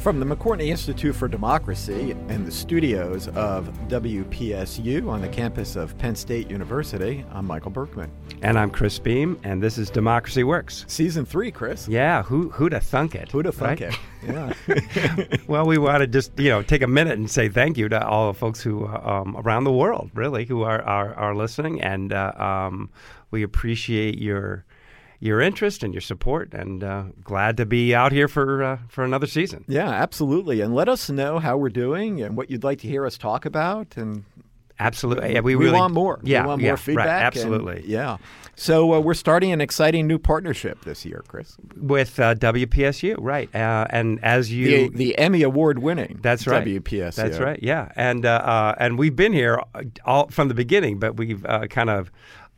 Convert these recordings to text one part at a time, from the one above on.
From the McCourtney Institute for Democracy and the studios of WPSU on the campus of Penn State University, I'm Michael Berkman. And I'm Chris Beam, and this is Democracy Works. Season three, Chris. Yeah, who who'd have thunk it? Who'd have thunk right? it? Yeah. well, we want to just you know take a minute and say thank you to all the folks who um, around the world, really, who are are, are listening, and uh, um, we appreciate your your interest and your support, and uh, glad to be out here for uh, for another season. Yeah, absolutely. And let us know how we're doing and what you'd like to hear us talk about. And absolutely, yeah, we, we really want more. Yeah, we want yeah, more feedback. Right, absolutely. yeah. So uh, we're starting an exciting new partnership this year, Chris. With uh, WPSU, right? Uh, and as The, you the Emmy Award winning. That's right. WPSU. That's right. Yeah, and uh, uh, and we've been here all from the beginning, but we've uh, kind of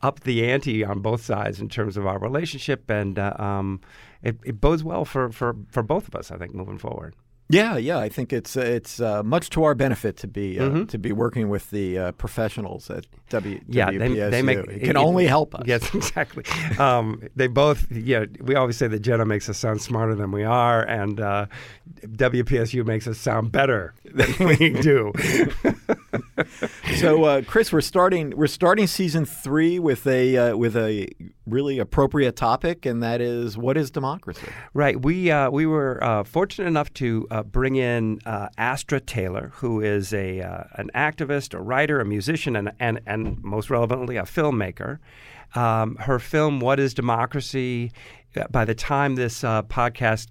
upped the ante on both sides in terms of our relationship, and uh, um, it, it bodes well for, for, for both of us, I think, moving forward. Yeah, yeah. I think it's it's uh, much to our benefit to be uh, Mhm. to be working with the uh, professionals at w- Yeah, they, WPSU. they make it can only help us. Yes, exactly. um, they both, yeah. We always say that Jenna makes us sound smarter than we are, and uh, WPSU makes us sound better than we do. so, uh, Chris, we're starting we're starting season three with a uh, with a really appropriate topic, and that is what is democracy? Right. We uh, we were uh, fortunate enough to uh, bring in uh, Astra Taylor, who is a uh, an activist, a writer, a musician, and and, and most relevantly, a filmmaker. Um, her film "What Is Democracy." uh, By the time this podcast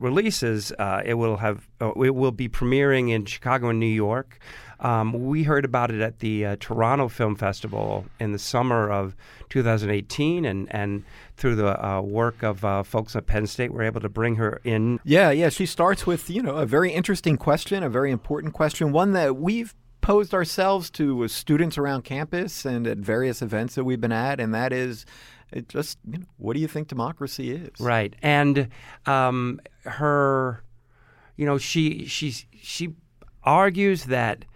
releases, it will have it will be premiering in Chicago and New York. Um, we heard about it at the uh, Toronto Film Festival in the summer of 2018, and, and through the uh, work of uh, folks at Penn State, we're able to bring her in. Yeah, yeah. She starts with you know a very interesting question, a very important question, one that we've posed ourselves to uh, students around campus and at various events that we've been at, and that is. It just, you know, what do you think democracy is? Right, and um, her, you know, she she's she argues that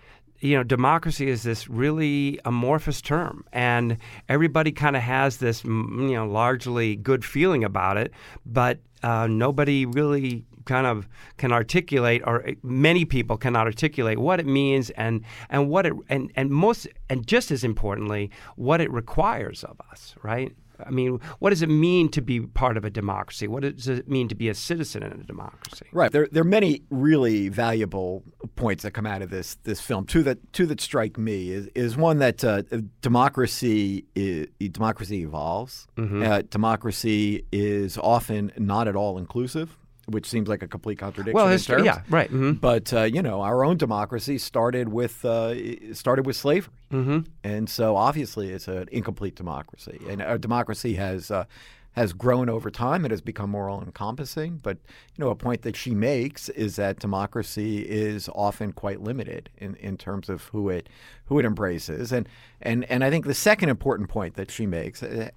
you know democracy is this really amorphous term, and everybody kind of has this you know largely good feeling about it, but uh, nobody really kind of can articulate or uh, many people cannot articulate what it means and and what it and and most and just as importantly what it requires of us right I mean, what does it mean to be part of a democracy? What does it mean to be a citizen in a democracy? Right. There, there are many really valuable points that come out of this this film. Two that two that strike me is, is one that uh, democracy is, democracy evolves. Mm-hmm. Uh, democracy is often not at all inclusive, which seems like a complete contradiction. Well, in history, terms. yeah, right. hmm But uh, you know, our own democracy started with uh, started with slavery, hmm and so obviously it's an incomplete democracy. And our democracy has uh, has grown over time. It has become more all-encompassing. But you know, a point that she makes is that democracy is often quite limited in, in terms of who it who it embraces. And and and I think the second important point that she makes uh,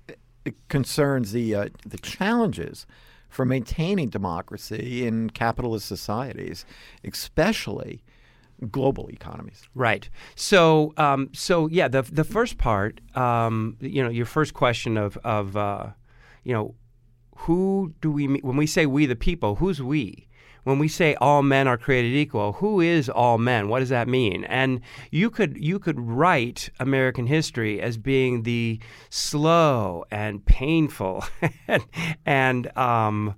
concerns the uh, the challenges for maintaining democracy in capitalist societies, especially global economies. Right. So, um, so yeah, the the first part, um, you know, your first question of of uh, you know, who do we when we say we the people? Who's we? When we say all men are created equal, who is all men? What does that mean? And you could you could write American history as being the slow and painful and, and um,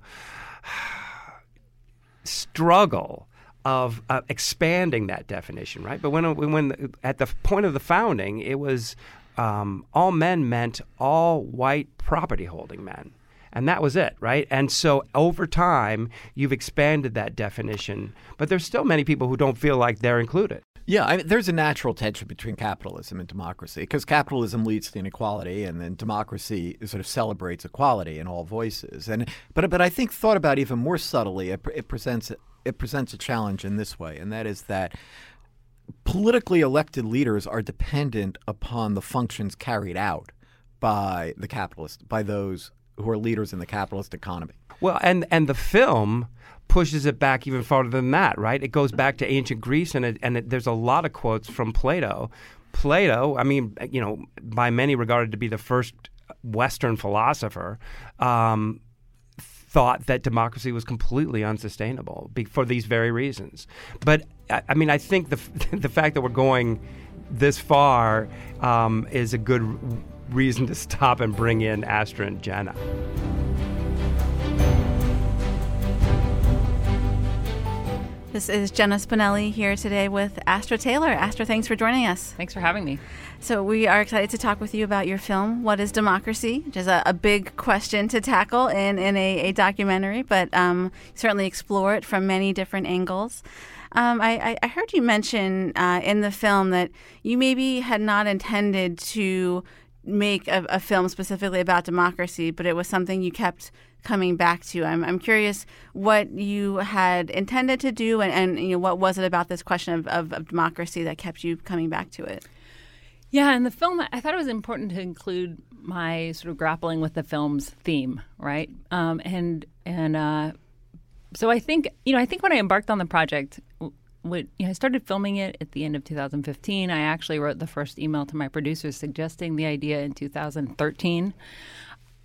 struggle of uh, expanding that definition, right? But when when at the point of the founding, it was um, all men meant all white property holding men. And that was it, right? And so over time, you've expanded that definition, but there's still many people who don't feel like they're included. Yeah, I mean, there's a natural tension between capitalism and democracy because capitalism leads to inequality, and then democracy sort of celebrates equality in all voices. And but but I think thought about even more subtly, it, it presents it presents a challenge in this way, and that is that politically elected leaders are dependent upon the functions carried out by the capitalist by those who are leaders in the capitalist economy. Well, and and the film pushes it back even farther than that, right? It goes back to ancient Greece, and it, and it, there's a lot of quotes from Plato. Plato, I mean, you know, by many regarded to be the first Western philosopher, um, thought that democracy was completely unsustainable be, for these very reasons. But I, I mean, I think the the fact that we're going this far um, is a good reason to stop and bring in Astra and Jenna. This is Jenna Spinelli here today with Astra Taylor. Astra, thanks for joining us. Thanks for having me. So, we are excited to talk with you about your film, What is Democracy? which is a, a big question to tackle in, in a, a documentary, but um, certainly explore it from many different angles. Um, I, I, heard you mention uh, in the film that you maybe had not intended to make a, a film specifically about democracy, but it was something you kept coming back to. I'm, I'm curious what you had intended to do and, and you know, what was it about this question of, of, of, democracy that kept you coming back to it? Yeah, in the film, I thought it was important to include my sort of grappling with the film's theme, right? Um, and and uh, so I think you know I think when I embarked on the project, what, you know, I started filming it at the end of 2015. I actually wrote the first email to my producers suggesting the idea in 2013.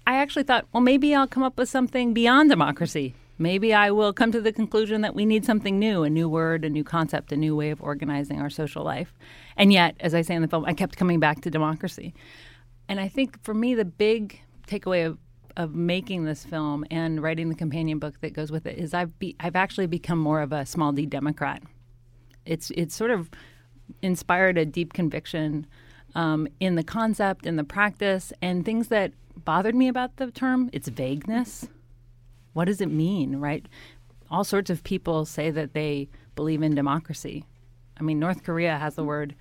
I actually thought, well, maybe I'll come up with something beyond democracy. Maybe I will come to the conclusion that we need something new, a new word, a new concept, a new way of organizing our social life. And yet, as I say in the film, I kept coming back to democracy. And I think for me, the big takeaway of, of making this film and writing the companion book that goes with it is I've be, I've actually become more of a small d Democrat. It's it's sort of inspired a deep conviction um, in the concept, in the practice, and things that bothered me about the term its vagueness. What does it mean, right? All sorts of people say that they believe in democracy. I mean, North Korea has the word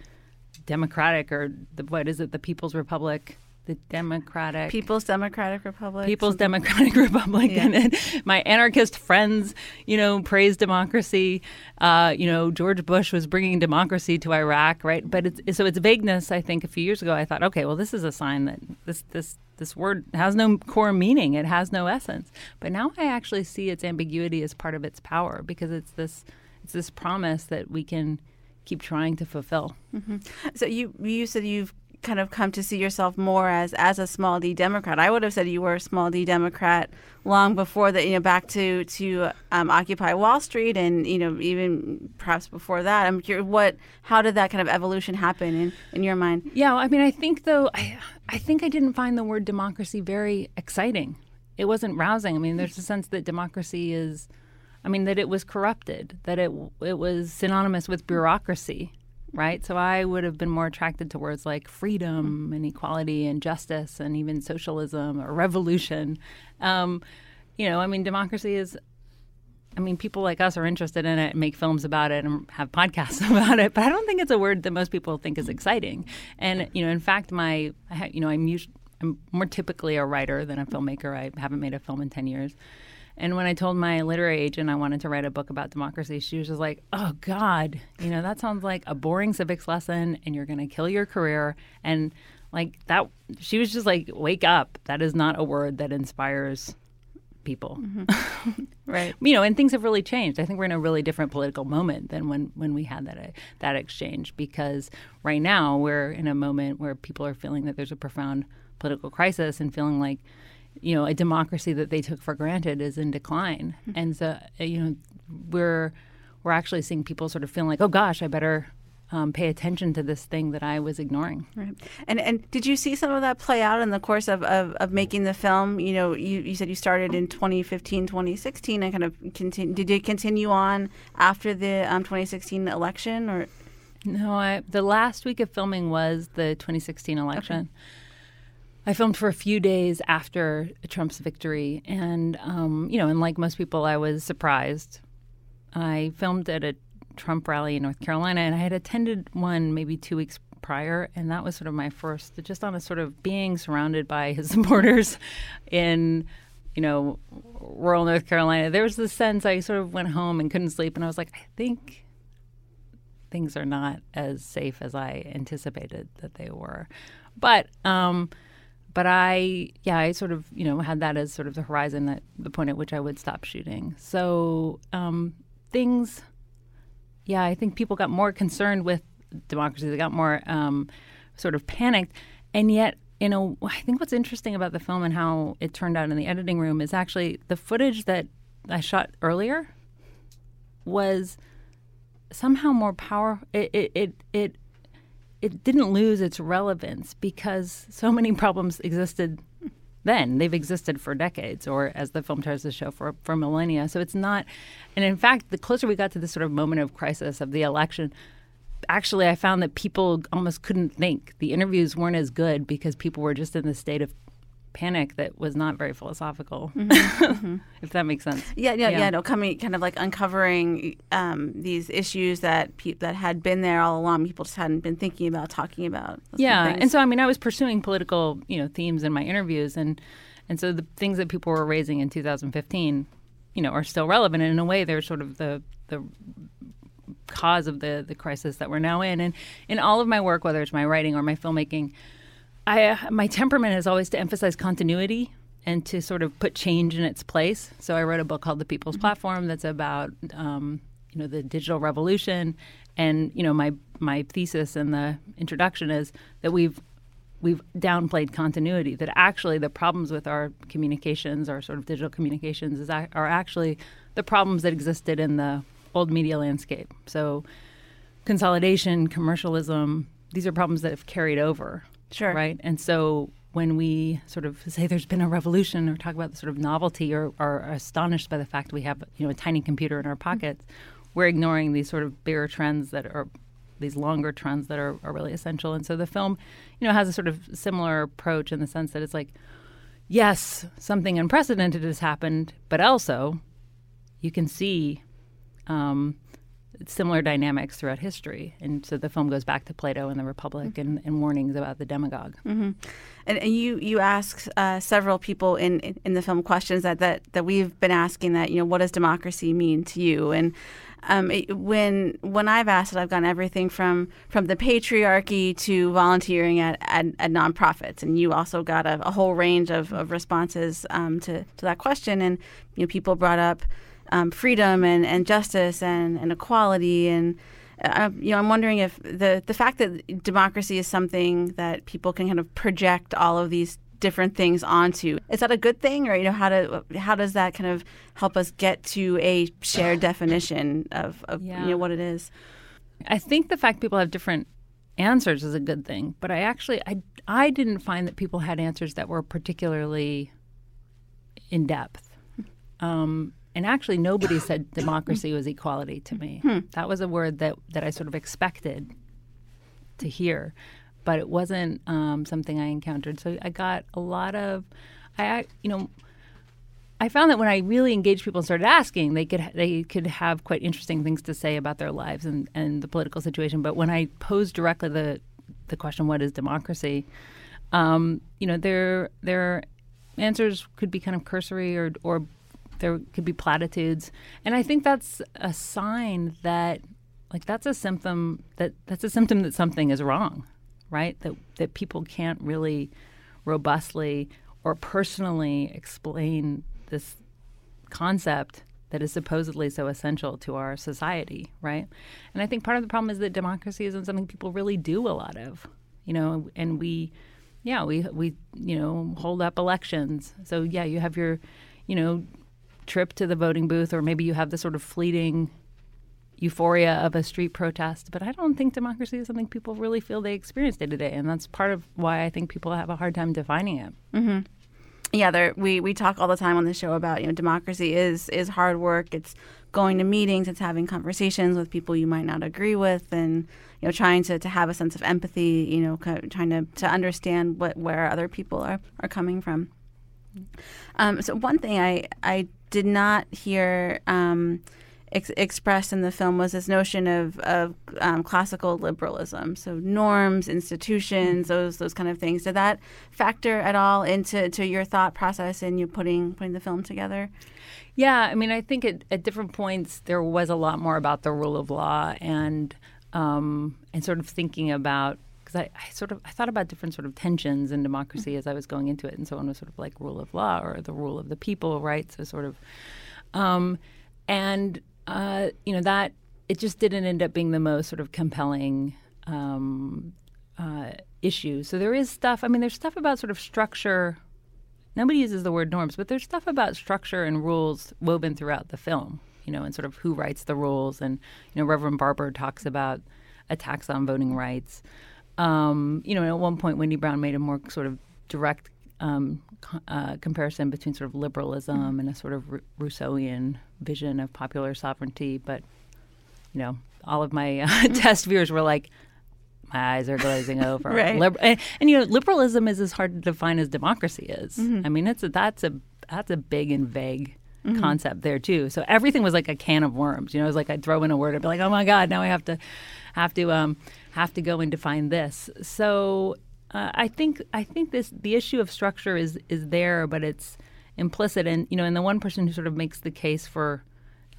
democratic, or the, what is it, the People's Republic? The Democratic People's Democratic Republic. People's Democratic Republic, yeah. and my anarchist friends, you know, praise democracy. Uh, you know, George Bush was bringing democracy to Iraq, right? But it's so it's vagueness. I think a few years ago, I thought, okay, well, this is a sign that this this this word has no core meaning. It has no essence. But now I actually see its ambiguity as part of its power because it's this it's this promise that we can keep trying to fulfill. Mm-hmm. So you you said you've kind of come to see yourself more as as a small d Democrat. I would have said you were a small d Democrat long before that. You know, back to to um, Occupy Wall Street, and you know, even perhaps before that. I'm curious, what how did that kind of evolution happen in in your mind? Yeah, I mean, I think though, I I think I didn't find the word democracy very exciting. It wasn't rousing. I mean, there's a sense that democracy is. I mean that it was corrupted, that it it was synonymous with bureaucracy, right? So I would have been more attracted to words like freedom and equality and justice and even socialism or revolution. Um, you know, I mean, democracy is. I mean, people like us are interested in it, and make films about it, and have podcasts about it. But I don't think it's a word that most people think is exciting. And you know, in fact, my, you know, I'm usually, I'm more typically a writer than a filmmaker. I haven't made a film in ten years. And when I told my literary agent I wanted to write a book about democracy, she was just like, "Oh God, you know that sounds like a boring civics lesson, and you're going to kill your career." And like that, she was just like, "Wake up! That is not a word that inspires." people. Mm-hmm. right. You know, and things have really changed. I think we're in a really different political moment than when when we had that uh, that exchange because right now we're in a moment where people are feeling that there's a profound political crisis and feeling like you know, a democracy that they took for granted is in decline. Mm-hmm. And so, uh, you know, we're we're actually seeing people sort of feeling like, oh gosh, I better um, pay attention to this thing that I was ignoring. Right. And and did you see some of that play out in the course of, of, of making the film? You know, you, you said you started in 2015, 2016, and kind of continue. Did you continue on after the um, 2016 election, or? No, I, the last week of filming was the 2016 election. Okay. I filmed for a few days after Trump's victory, and um, you know, and like most people, I was surprised. I filmed at a Trump rally in North Carolina, and I had attended one maybe two weeks prior, and that was sort of my first, just on a sort of being surrounded by his supporters in, you know, rural North Carolina. There was this sense I sort of went home and couldn't sleep, and I was like, I think things are not as safe as I anticipated that they were, but. Um, but I, yeah, I sort of, you know, had that as sort of the horizon at the point at which I would stop shooting. So um, things, yeah, I think people got more concerned with democracy. They got more um, sort of panicked, and yet you know, I think what's interesting about the film and how it turned out in the editing room is actually the footage that I shot earlier was somehow more power. It it it it, it didn't lose its relevance because so many problems existed then. They've existed for decades, or as the film tries to show, for for millennia. So it's not. And in fact, the closer we got to this sort of moment of crisis of the election, actually, I found that people almost couldn't think. The interviews weren't as good because people were just in the state of panic that was not very philosophical, mm-hmm. if that makes sense. Yeah, yeah, yeah, yeah. No, coming kind of like uncovering um, these issues that pe- that had been there all along. People just hadn't been thinking about, talking about. Yeah, and so I mean, I was pursuing political, you know, themes in my interviews, and and so the things that people were raising in 2015, you know, are still relevant. And in a way, they're sort of the the cause of the the crisis that we're now in. And in all of my work, whether it's my writing or my filmmaking, I uh, my temperament is always to emphasize continuity and to sort of put change in its place. So I wrote a book called The People's mm-hmm. Platform that's about um, you know the digital revolution, and you know my my thesis in the introduction is that we've we've downplayed continuity. That actually the problems with our communications, our sort of digital communications, is are actually the problems that existed in the old media landscape. So consolidation, commercialism, these are problems that have carried over. Sure. Right. And so when we sort of say there's been a revolution or talk about the sort of novelty or are astonished by the fact we have you know a tiny computer in our pockets, mm-hmm. we're ignoring these sort of bigger trends that are these longer trends that are, are really essential. And so the film, you know, has a sort of similar approach in the sense that it's like, yes, something unprecedented has happened, but also you can see um, similar dynamics throughout history. And so the film goes back to Plato and the Republic mm-hmm. and, and, warnings about the demagogue. Mm-hmm. And, and, you you ask uh, several people in, in the film questions that, that that we've been asking that you know what does democracy mean to you and. Um, it, when when I've asked it, I've gotten everything from from the patriarchy to volunteering at, at, at nonprofits, and you also got a, a whole range of, of responses um, to to that question. And you know, people brought up um, freedom and, and justice and, and equality. And uh, you know I'm wondering if the the fact that democracy is something that people can kind of project all of these different things onto is that a good thing? Or you know how do how does that kind of help us get to a shared definition of, of yeah. you know what it is? I think the fact people have different answers is a good thing but I actually I I didn't find that people had answers that were particularly in depth. Um, and actually, nobody said democracy was equality to me. Hmm. That was a word that, that I sort of expected to hear, but it wasn't um, something I encountered. So I got a lot of, I you know, I found that when I really engaged people and started asking, they could they could have quite interesting things to say about their lives and, and the political situation. But when I posed directly the the question, "What is democracy?" Um, you know, their their answers could be kind of cursory or or there could be platitudes. And i think that's a sign that like that's a symptom that that's a symptom that something is wrong right? That that people can't really robustly or personally explain this concept that is supposedly so essential to our society right? And i think part of the problem is that democracy isn't something people really do a lot of you know? And we yeah we we you know hold up elections. So yeah you have your you know trip to the voting booth, or maybe you have the sort of fleeting euphoria of a street protest. But I don't think democracy is something people really feel they experience day to day, and that's part of why I think people have a hard time defining it. Mm-hmm. Yeah, there, we we talk all the time on the show about you know democracy is is hard work. It's going to meetings. It's having conversations with people you might not agree with, and you know trying to, to have a sense of empathy. You know, trying to, to understand what where other people are, are coming from. Um, so one thing I I did not hear um, ex- expressed in the film was this notion of, of um, classical liberalism. So norms, institutions, those those kind of things. Did that factor at all into to your thought process in you putting putting the film together? Yeah, I mean, I think at, at different points there was a lot more about the rule of law and um, and sort of thinking about because I, I, sort of I thought about different sort of tensions in democracy mm-hmm. as I was going into it, and so on was sort of like rule of law or the rule of the people, right? So sort of, um, and uh, you know that it just didn't end up being the most sort of compelling um, uh, issues. So there is stuff. I mean, there's stuff about sort of structure. Nobody uses the word norms, but there's stuff about structure and rules woven throughout the film. You know, and sort of who writes the rules, and you know, Reverend Barber talks about attacks on voting rights. Um, you know, at one point, Wendy Brown made a more sort of direct um, uh, comparison between sort of liberalism and a sort of Ru- Rousseauian vision of popular sovereignty. But you know, all of my uh, test viewers were like, "My eyes are glazing over." Right. Liber- and, and you know, liberalism is as hard to define as democracy is. I mean, it's a, that's a that's a big and vague. Concept there too. So everything was like a can of worms. You know, it was like I'd throw in a word, I'd be like, "Oh my god, now I have to, have to, um, have to go and define this." So uh, I think I think this the issue of structure is is there, but it's implicit. And you know, and the one person who sort of makes the case for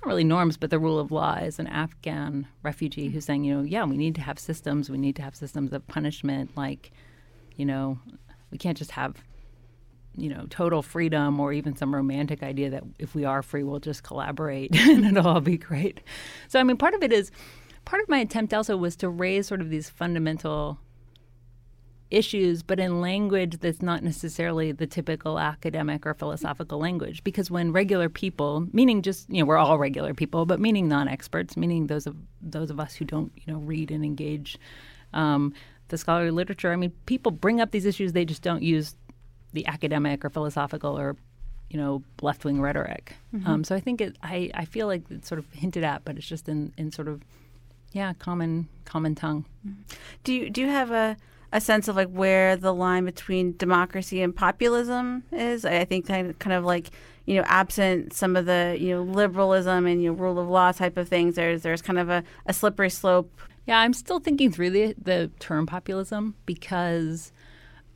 not really norms, but the rule of law is an Afghan refugee who's saying, you know, yeah, we need to have systems. We need to have systems of punishment. Like, you know, we can't just have you know total freedom or even some romantic idea that if we are free we'll just collaborate and it'll all be great so i mean part of it is part of my attempt also was to raise sort of these fundamental issues but in language that's not necessarily the typical academic or philosophical language because when regular people meaning just you know we're all regular people but meaning non-experts meaning those of those of us who don't you know read and engage um, the scholarly literature i mean people bring up these issues they just don't use the academic or philosophical or you know left wing rhetoric. Um, so I think it. I, I feel like it's sort of hinted at, but it's just in, in sort of yeah common common tongue. Do you do you have a a sense of like where the line between democracy and populism is? I think kind of, kind of like you know absent some of the you know liberalism and you know rule of law type of things. There's there's kind of a, a slippery slope. Yeah, I'm still thinking through the the term populism because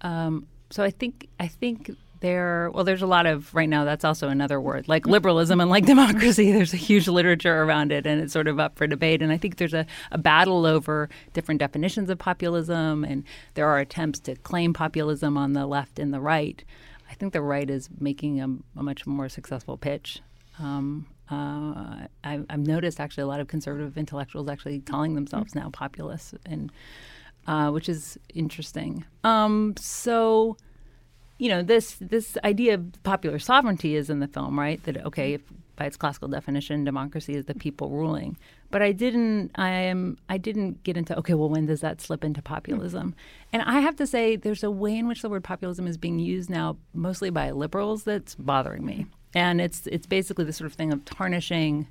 um, so I think I think there well there's a lot of right now that's also another word like liberalism and like democracy. There's a huge literature around it and it's sort of up for debate. And I think there's a, a battle over different definitions of populism and there are attempts to claim populism on the left and the right. I think the right is making a, a much more successful pitch. Um, uh, I, I've noticed actually a lot of conservative intellectuals actually calling themselves now populists and uh, which is interesting. Um, so, you know, this this idea of popular sovereignty is in the film, right? That okay, if, by its classical definition, democracy is the people ruling. But I didn't. I am. I didn't get into okay. Well, when does that slip into populism? Mm-hmm. And I have to say, there's a way in which the word populism is being used now, mostly by liberals, that's bothering me. And it's it's basically the sort of thing of tarnishing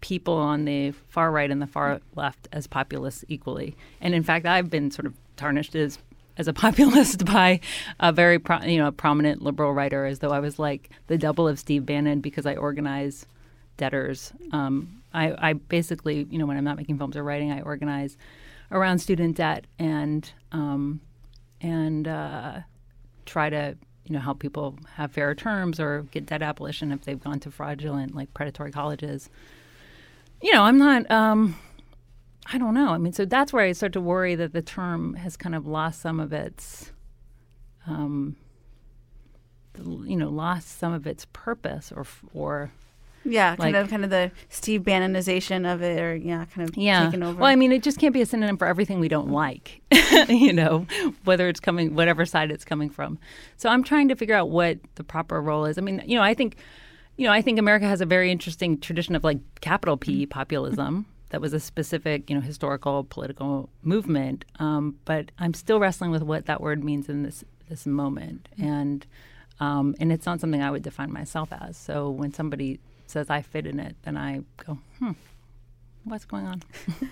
people on the far right and the far left as populists equally. And in fact, I've been sort of tarnished as as a populist by a very pro, you know prominent liberal writer, as though I was like the double of Steve Bannon because I organize debtors. Um, I, I basically, you know, when I'm not making films or writing, I organize around student debt and um, and uh, try to you know help people have fairer terms or get debt abolition if they've gone to fraudulent like predatory colleges you know, I'm not. Um, I don't know. I mean, so that's where I start to worry that the term has kind of lost some of its, um, you know, lost some of its purpose, or or Yeah, kind Like- of kind of the Steve Bannonization of it, or yeah, kind of yeah. taking over. Well, I mean, it just can't be a synonym for everything we don't like, you know, whether it's coming, whatever side it's coming from. So I'm trying to figure out what the proper role is. I mean, you know, I think, you know, I think America has a very interesting tradition of like capital P populism. That was a specific, you know, historical political movement. Um, but I'm still wrestling with what that word means in this this moment, and um, and it's not something I would define myself as. So when somebody says I fit in it, then I go, hmm, what's going on?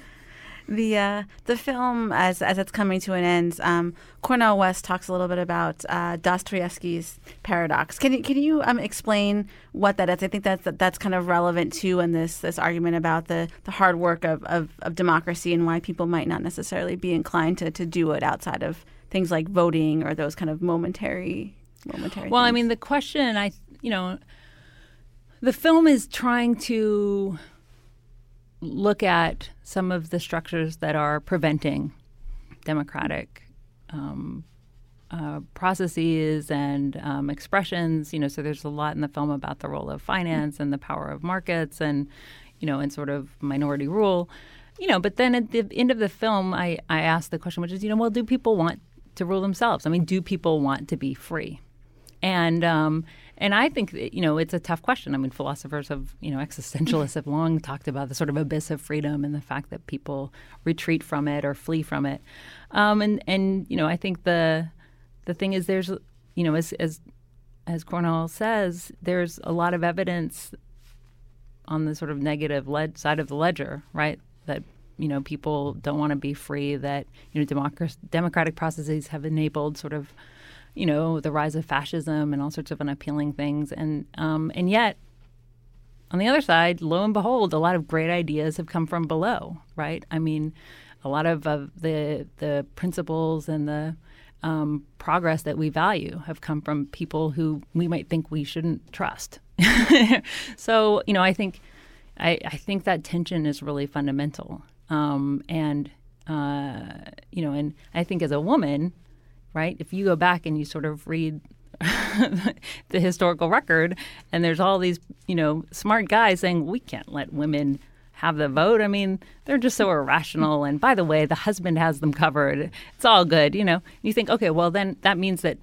The uh, the film, as as it's coming to an end, um, Cornel West talks a little bit about uh, Dostoevsky's paradox. Can you can you um, explain what that is? I think that's that's kind of relevant too in this this argument about the, the hard work of, of, of democracy and why people might not necessarily be inclined to, to do it outside of things like voting or those kind of momentary momentary. Well, I mean, the question I, you know, the film is trying to look at some of the structures that are preventing democratic um, uh, processes and um, expressions. You know, so there's a lot in the film about the role of finance and the power of markets, and you know, and sort of minority rule. you know, but then at the end of the film, I I asked the question, which is, you know, well, do people want to rule themselves? I mean, do people want to be free? And um, and I think that, you know it's a tough question. I mean, philosophers have you know existentialists have long talked about the sort of abyss of freedom and the fact that people retreat from it or flee from it. Um, and and you know I think the the thing is there's you know as as as Cornel says there's a lot of evidence on the sort of negative led side of the ledger, right? That you know people don't want to be free. That you know democracy, democratic processes have enabled sort of you know, the rise of fascism and all sorts of unappealing things. And um, and yet, on the other side, lo and behold, a lot of great ideas have come from below, right? I mean, a lot of, of the the principles and the um, progress that we value have come from people who we might think we shouldn't trust. so, you know, I think I, I think that tension is really fundamental. Um, and uh, you know, and I think as a woman, right? If you go back and you sort of read the historical record, and there's all these, you know, smart guys saying we can't let women have the vote. I mean, they're just so irrational. And by the way, the husband has them covered. It's all good, you know. You think, okay, well then that means that,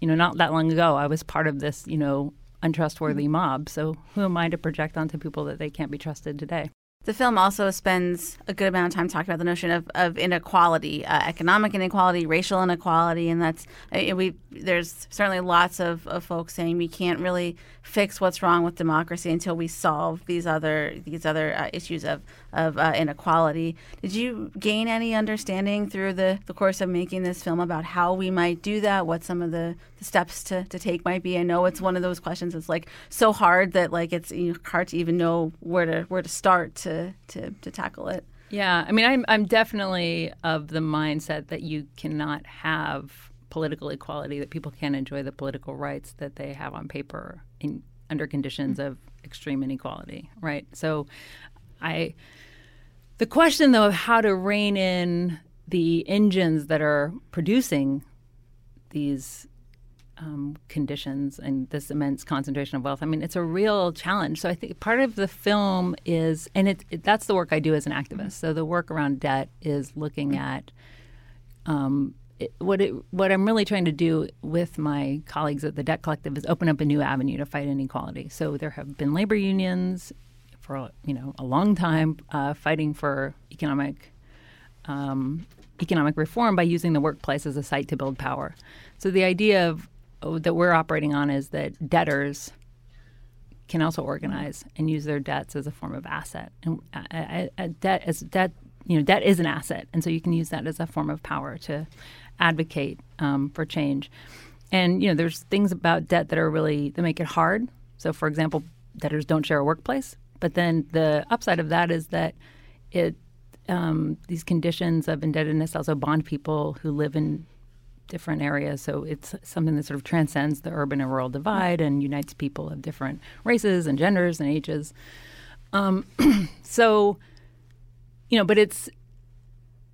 you know, not that long ago I was part of this, you know, untrustworthy mm-hmm. mob. So who am I to project onto people that they can't be trusted today? The film also spends a good amount of time talking about the notion of, of inequality, uh, economic inequality, racial inequality, and that's uh, we. There's certainly lots of, of folks saying we can't really fix what's wrong with democracy until we solve these other these other uh, issues of of uh, inequality. Did you gain any understanding through the, the course of making this film about how we might do that? What some of the, the steps to, to take might be? I know it's one of those questions that's like so hard that like it's you know, hard to even know where to where to start to to, to tackle it. Yeah, I mean, I'm I'm definitely of the mindset that you cannot have political equality, that people can't enjoy the political rights that they have on paper in under conditions of extreme inequality, right? So, I the question, though, of how to rein in the engines that are producing these um, conditions and this immense concentration of wealth. I mean, it's a real challenge. So I think part of the film is, and it, it, that's the work I do as an activist. So the work around debt is looking at um, it, what it, what I'm really trying to do with my colleagues at the Debt Collective is open up a new avenue to fight inequality. So there have been labor unions for you know a long time uh, fighting for economic um, economic reform by using the workplace as a site to build power. So the idea of oh, that we're operating on is that debtors can also organize and use their debts as a form of asset, and a, a, a debt as debt you know debt is an asset, and so you can use that as a form of power to advocate um, for change. And you know, there's things about debt that are really that make it hard. So, for example, debtors don't share a workplace. But then the upside of that is that it um, these conditions of indebtedness also bond people who live in different areas. So it's something that sort of transcends the urban and rural divide and unites people of different races and genders and ages. Um, so, you know, but it's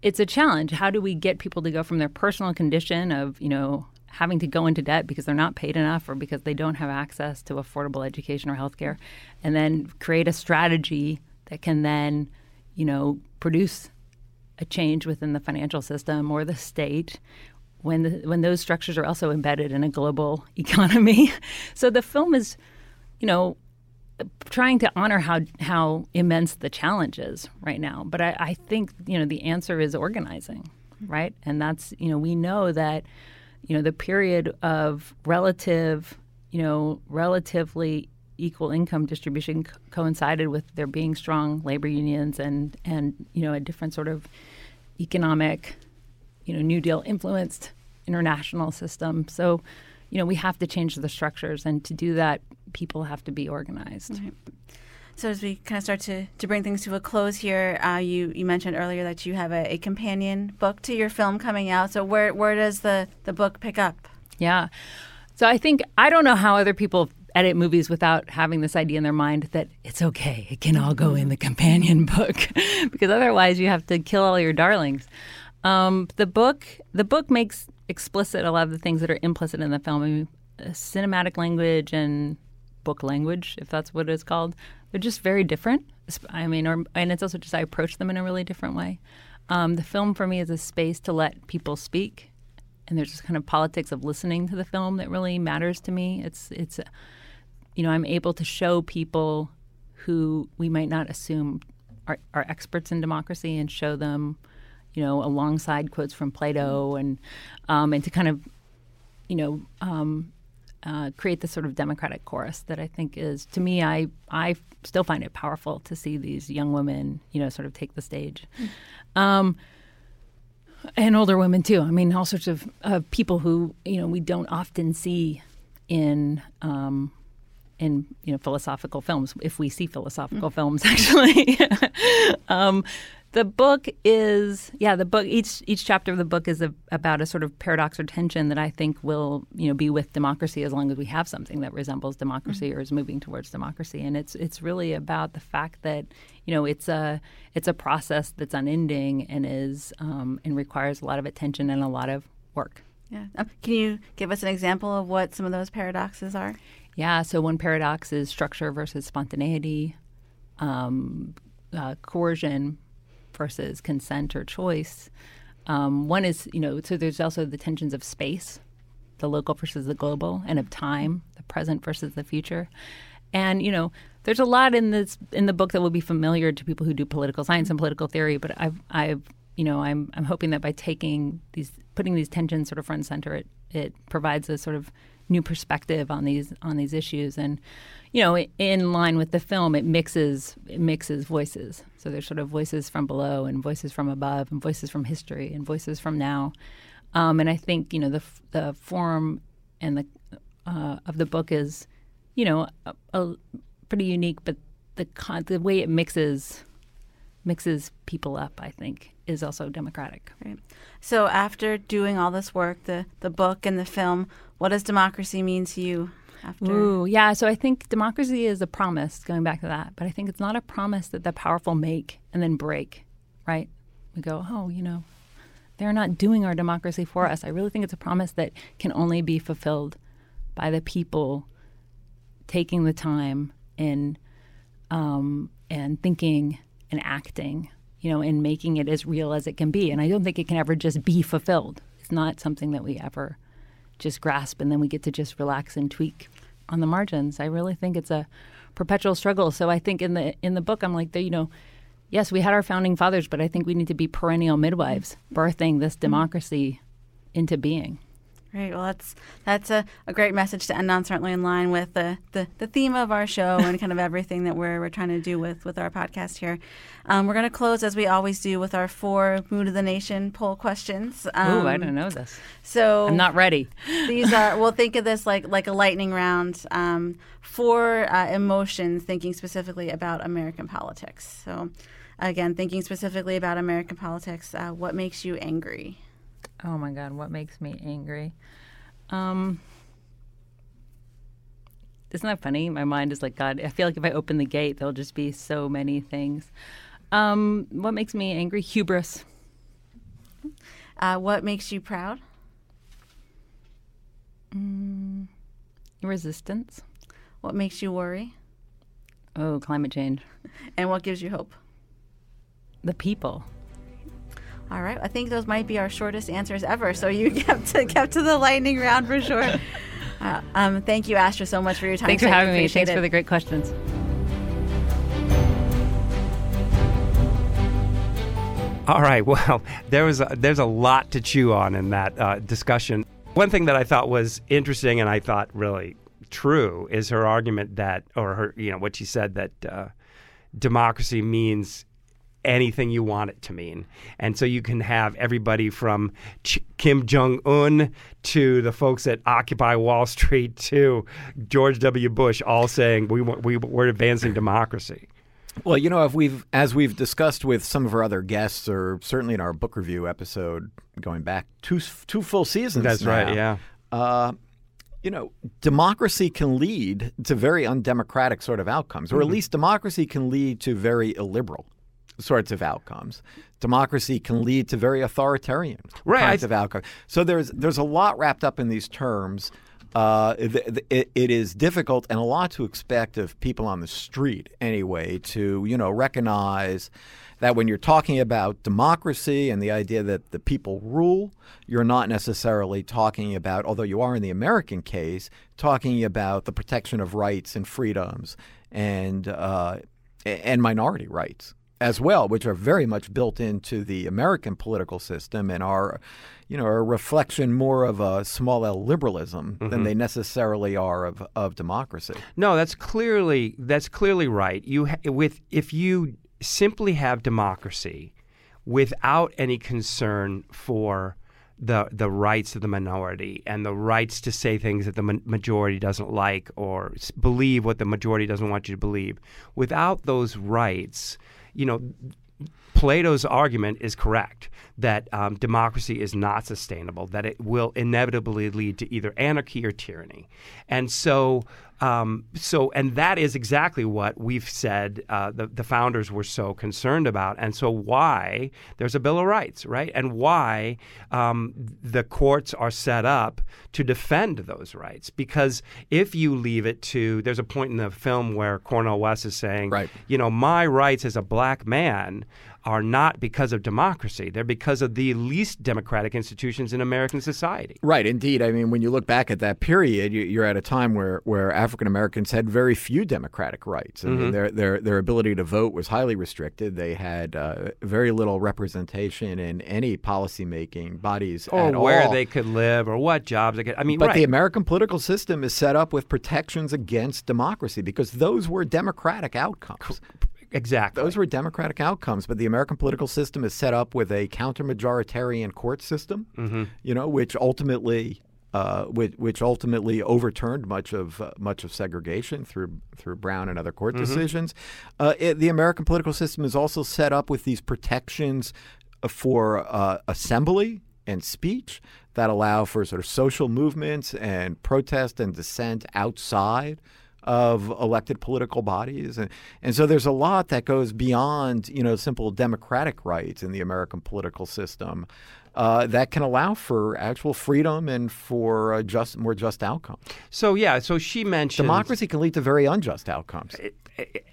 it's a challenge. How do we get people to go from their personal condition of you know having to go into debt because they're not paid enough or because they don't have access to affordable education or health care, and then create a strategy that can then, you know, produce a change within the financial system or the state when the, when those structures are also embedded in a global economy. so the film is, you know, trying to honor how how immense the challenge is right now. But I, I think you know the answer is organizing, right? And that's you know we know that you know, the period of relative, you know, relatively equal income distribution co- coincided with there being strong labor unions and and you know a different sort of economic, you know, New Deal influenced international system. So, you know, we have to change the structures, and to do that, people have to be organized. Right. So as we kind of start to, to bring things to a close here, uh, you you mentioned earlier that you have a, a, companion book to your film coming out. So where where does the, the book pick up? Yeah. So I think I don't know how other people edit movies without having this idea in their mind that it's okay, it can all go in the companion book, because otherwise you have to kill all your darlings. Um, the book the book makes explicit a lot of the things that are implicit in the film, I mean, cinematic language and book language, if that's what it's called. They're just very different. I mean, or, and it's also just I approach them in a really different way. Um, the film for me is a space to let people speak, and there's this kind of politics of listening to the film that really matters to me. It's it's, you know, I'm able to show people who we might not assume are, are experts in democracy and show them, you know, alongside quotes from Plato and um, and to kind of, you know, um, uh, create this sort of democratic chorus that I think is to me I I still find it powerful to see these young women you know sort of take the stage, um, and older women too. I mean all sorts of uh, people who you know we don't often see in. Um, in you know philosophical films, if we see philosophical films, actually, um, the book is yeah the book each each chapter of the book is a, about a sort of paradox or tension that I think will you know be with democracy as long as we have something that resembles democracy mm-hmm. or is moving towards democracy and it's it's really about the fact that you know it's a it's a process that's unending and is um, and requires a lot of attention and a lot of work. Yeah. Um, can you give us an example of what some of those paradoxes are? Yeah. So one paradox is structure versus spontaneity, um, uh, coercion versus consent or choice. Um, one is, you know, so there's also the tensions of space, the local versus the global, and of time, the present versus the future. And you know, there's a lot in this in the book that will be familiar to people who do political science and political theory. But I've, I've, you know, I'm, I'm hoping that by taking these, putting these tensions sort of front and center, it, it provides a sort of new perspective on these on these issues. And you know in line with the film it mixes it mixes voices. So there's sort of voices from below and voices from above and voices from history and voices from now. Um, and I think you know the the form and the uh, of the book is you know a, a pretty unique but the con- the way it mixes mixes people up I think is also democratic. Right. So after doing all this work, the the book and the film, what does democracy mean to you? After? Ooh, yeah. So I think democracy is a promise. Going back to that, but I think it's not a promise that the powerful make and then break. Right? We go, oh, you know, they're not doing our democracy for us. I really think it's a promise that can only be fulfilled by the people taking the time and um, and thinking and acting you know, in making it as real as it can be. And I don't think it can ever just be fulfilled. It's not something that we ever just grasp and then we get to just relax and tweak on the margins. I really think it's a perpetual struggle. So I think in the in the book I'm like, the, you know, yes, we had our founding fathers, but I think we need to be perennial midwives, birthing this mm-hmm. democracy into being. Great. Well, that's that's a, a great message to end on. Certainly in line with the, the, the theme of our show and kind of everything that we're we're trying to do with with our podcast here. Um, we're going to close as we always do with our four mood of the nation poll questions. Um, Ooh, I don't know this. So I'm not ready. these are. We'll think of this like like a lightning round. Um, four uh, emotions, thinking specifically about American politics. So again, thinking specifically about American politics. Uh, what makes you angry? Oh my God, what makes me angry? Um, isn't that funny? My mind is like, God, I feel like if I open the gate, there'll just be so many things. Um, what makes me angry? Hubris. Uh, what makes you proud? Mm, resistance. What makes you worry? Oh, climate change. And what gives you hope? The people. All right. I think those might be our shortest answers ever. So you kept to, kept to the lightning round for sure. Uh, um, thank you, Astra, so much for your time. Thanks for having me. Thanks it. for the great questions. All right. Well, there was a, there's a lot to chew on in that uh, discussion. One thing that I thought was interesting, and I thought really true, is her argument that, or her, you know, what she said that uh, democracy means anything you want it to mean. And so you can have everybody from Ch- Kim Jong un to the folks at Occupy Wall Street to George W. Bush all saying we, we, we're advancing democracy. Well, you know, if we've as we've discussed with some of our other guests, or certainly in our book review episode going back two two full seasons. That's now, right. Yeah. Uh, you know, democracy can lead to very undemocratic sort of outcomes, or at mm-hmm. least democracy can lead to very illiberal sorts of outcomes. Democracy can lead to very authoritarian right. kinds of outcomes. So there's there's a lot wrapped up in these terms. uh, th- it, it is difficult and a lot to expect of people on the street anyway to you know recognize that when you're talking about democracy and the idea that the people rule, you're not necessarily talking about, although you are in the American case, talking about the protection of rights and freedoms and uh, and minority rights as well, which are very much built into the American political system and are, you know, a reflection more of a small L liberalism mm-hmm. than they necessarily are of, of democracy. No, that's clearly that's clearly right. You ha- with if you simply have democracy without any concern for the the rights of the minority and the rights to say things that the ma- majority doesn't like or s- believe what the majority doesn't want you to believe. Without those rights, you know, Plato's argument is correct that um, democracy is not sustainable, that it will inevitably lead to either anarchy or tyranny. And so, um, so, and that is exactly what we've said uh, the, the founders were so concerned about. And so, why there's a Bill of Rights, right? And why um, the courts are set up to defend those rights. Because if you leave it to, there's a point in the film where Cornel West is saying, right. you know, my rights as a black man are not because of democracy. They're because of the least democratic institutions in American society. Right, indeed. I mean, when you look back at that period, you're at a time where, where African Americans had very few democratic rights. I mm-hmm. mean, their, their, their ability to vote was highly restricted. They had uh, very little representation in any policymaking bodies or where all. they could live or what jobs they could. I mean, but right. the American political system is set up with protections against democracy because those were democratic outcomes. Exactly. Those were democratic outcomes, but the American political system is set up with a counter-majoritarian court system, mm-hmm. you know, which ultimately uh, which, which, ultimately overturned much of uh, much of segregation through through Brown and other court mm-hmm. decisions. Uh, it, the American political system is also set up with these protections for uh, assembly and speech that allow for sort of social movements and protest and dissent outside of elected political bodies. And, and so there's a lot that goes beyond, you know, simple democratic rights in the American political system uh, that can allow for actual freedom and for a just, more just outcomes. So, yeah, so she mentioned democracy can lead to very unjust outcomes.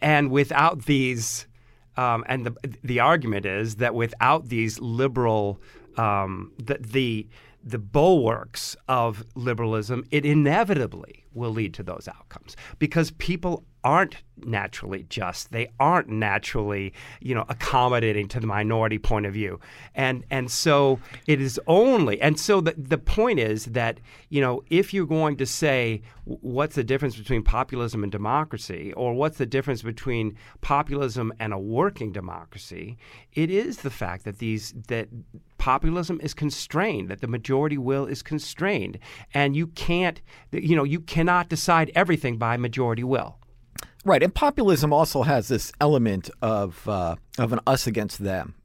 And without these, um, and the, the argument is that without these liberal, um, the, the the bulwarks of liberalism, it inevitably will lead to those outcomes. Because people aren't naturally just. They aren't naturally, you know, accommodating to the minority point of view. And and so it is only and so the the point is that, you know, if you're going to say what's the difference between populism and democracy or what's the difference between populism and a working democracy, it is the fact that these that populism is constrained, that the majority will is constrained. And you can't, you know, you cannot decide everything by majority will. Right, and populism also has this element of uh, of an us against them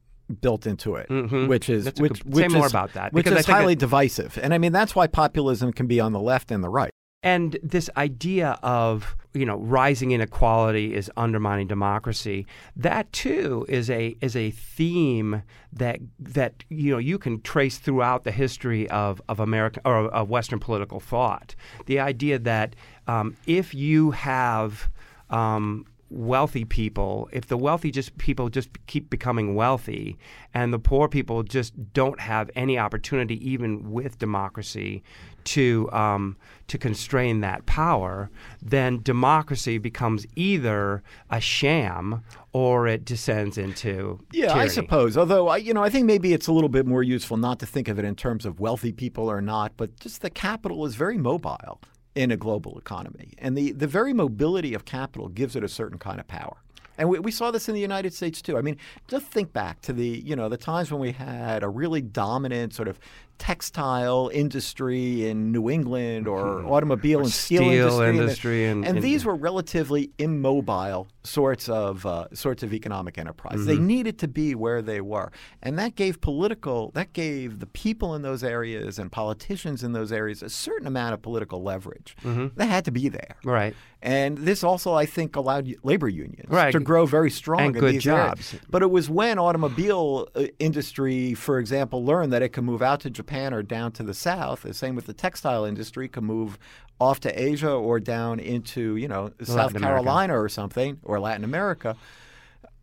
built into it, mm-hmm. which is that's which, good, which say is, more about that which is highly divisive. And I mean that's why populism can be on the left and the right. And this idea of you know rising inequality is undermining democracy. That too is a is a theme that that you know you can trace throughout the history of of American or of Western political thought. The idea that um, if you have um, wealthy people, if the wealthy just people just keep becoming wealthy, and the poor people just don't have any opportunity, even with democracy, to um, to constrain that power, then democracy becomes either a sham or it descends into yeah, tyranny. I suppose. Although I, you know, I think maybe it's a little bit more useful not to think of it in terms of wealthy people or not, but just the capital is very mobile in a global economy. And the, the very mobility of capital gives it a certain kind of power. And we, we saw this in the United States too. I mean, just think back to the you know the times when we had a really dominant sort of textile industry in New England or mm-hmm. automobile or and steel, steel industry, industry and, and, and, these were relatively immobile sorts of uh, sorts of economic enterprise. Mm-hmm. They needed to be where they were, and that gave political that gave the people in those areas and politicians in those areas a certain amount of political leverage. Mm-hmm. They had to be there, right? And this also, I think, allowed labor unions right. to grow very strong and in good these jobs. But it was when automobile uh, industry, for example, learned that it could move out to Japan Japan or down to the south. The same with the textile industry can move off to Asia or down into you know South America. Carolina or something or Latin America.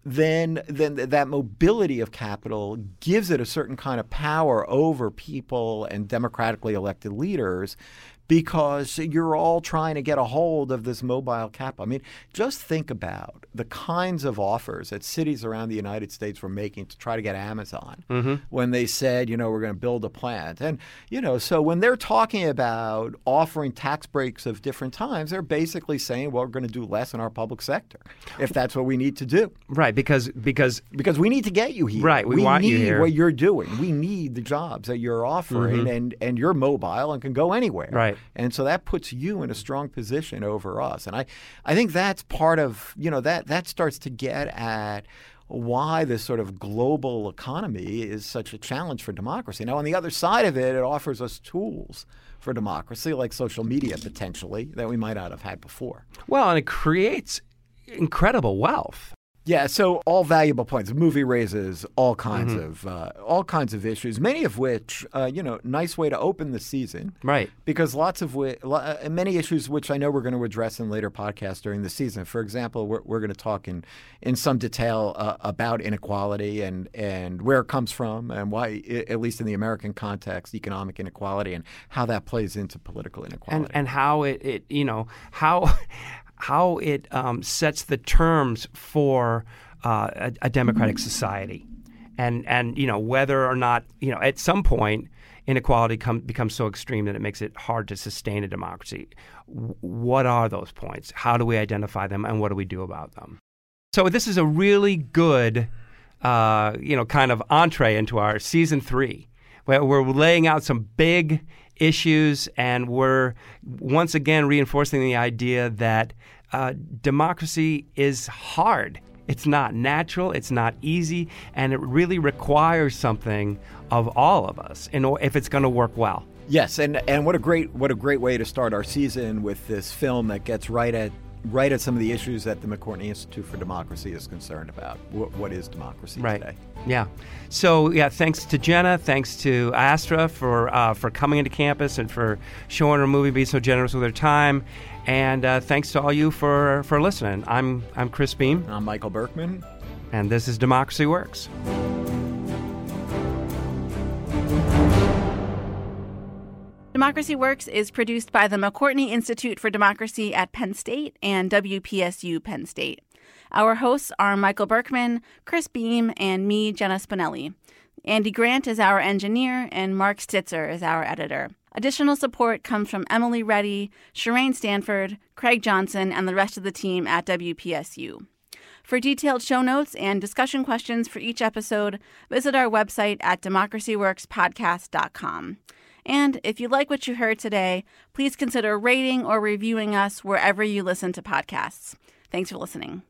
Then, then th- that mobility of capital gives it a certain kind of power over people and democratically elected leaders because you're all trying to get a hold of this mobile capital. I mean, just think about the kinds of offers that cities around the United States were making to try to get Amazon when they said, you know, we're going to build a plant. And, you know, so when they're talking about offering tax breaks of different times, they're basically saying, well, we're going to do less in our public sector if that's what we need to do. Right, because because Because we need to get you here. Right, we want need you here. Mm-hmm. what you're doing. We need the jobs that you're offering, and, and you're mobile and can go anywhere. Right. And so that puts you in a strong position over us. And I, I think that's part of, you know, that, that starts to get at why this sort of global economy is such a challenge for democracy. Now, on the other side of it, it offers us tools for democracy, like social media potentially, that we might not have had before. well, and it creates incredible wealth. Yeah, so all valuable points. The movie raises all kinds Mm-hmm. of uh, all kinds of issues, many of which, uh, you know, nice way to open the season. Right. Because lots of lo- uh, many issues which I know we're going to address in later podcasts during the season. For example, we're, we're going to talk in in some detail uh, about inequality and and where it comes from and why, at least in the American context, economic inequality and how that plays into political inequality. and and how it, it you know how how it um, sets the terms for uh, a, a democratic society, and and you know whether or not you know at some point inequality come, becomes so extreme that it makes it hard to sustain a democracy. W- what are those points? How do we identify them, and what do we do about them? So this is a really good, uh, you know, kind of entree into our season three, where we're laying out some big issues, and we're once again reinforcing the idea that uh, democracy is hard. It's not natural. It's not easy, and it really requires something of all of us in if it's going to work well. Yes, and and what a great what a great way to start our season with this film that gets right at right at some of the issues that the McCourtney Institute for Democracy is concerned about. What, what is democracy right. today? Yeah. So yeah, thanks to Jenna, thanks to Astra for uh, for coming into campus and for showing her movie, being so generous with her time, and uh, thanks to all you for for listening. I'm I'm Chris Beem, I'm Michael Berkman. and this is Democracy Works. Democracy Works is produced by the McCourtney Institute for Democracy at Penn State and WPSU Penn State. Our hosts are Michael Berkman, Chris Beem, and me, Jenna Spinelli. Andy Grant is our engineer, and Mark Stitzer is our editor. Additional support comes from Emily Reddy, Shireen Stanford, Craig Johnson, and the rest of the team at WPSU. For detailed show notes and discussion questions for each episode, visit our website at democracyworkspodcast.com. And if you like what you heard today, please consider rating or reviewing us wherever you listen to podcasts. Thanks for listening.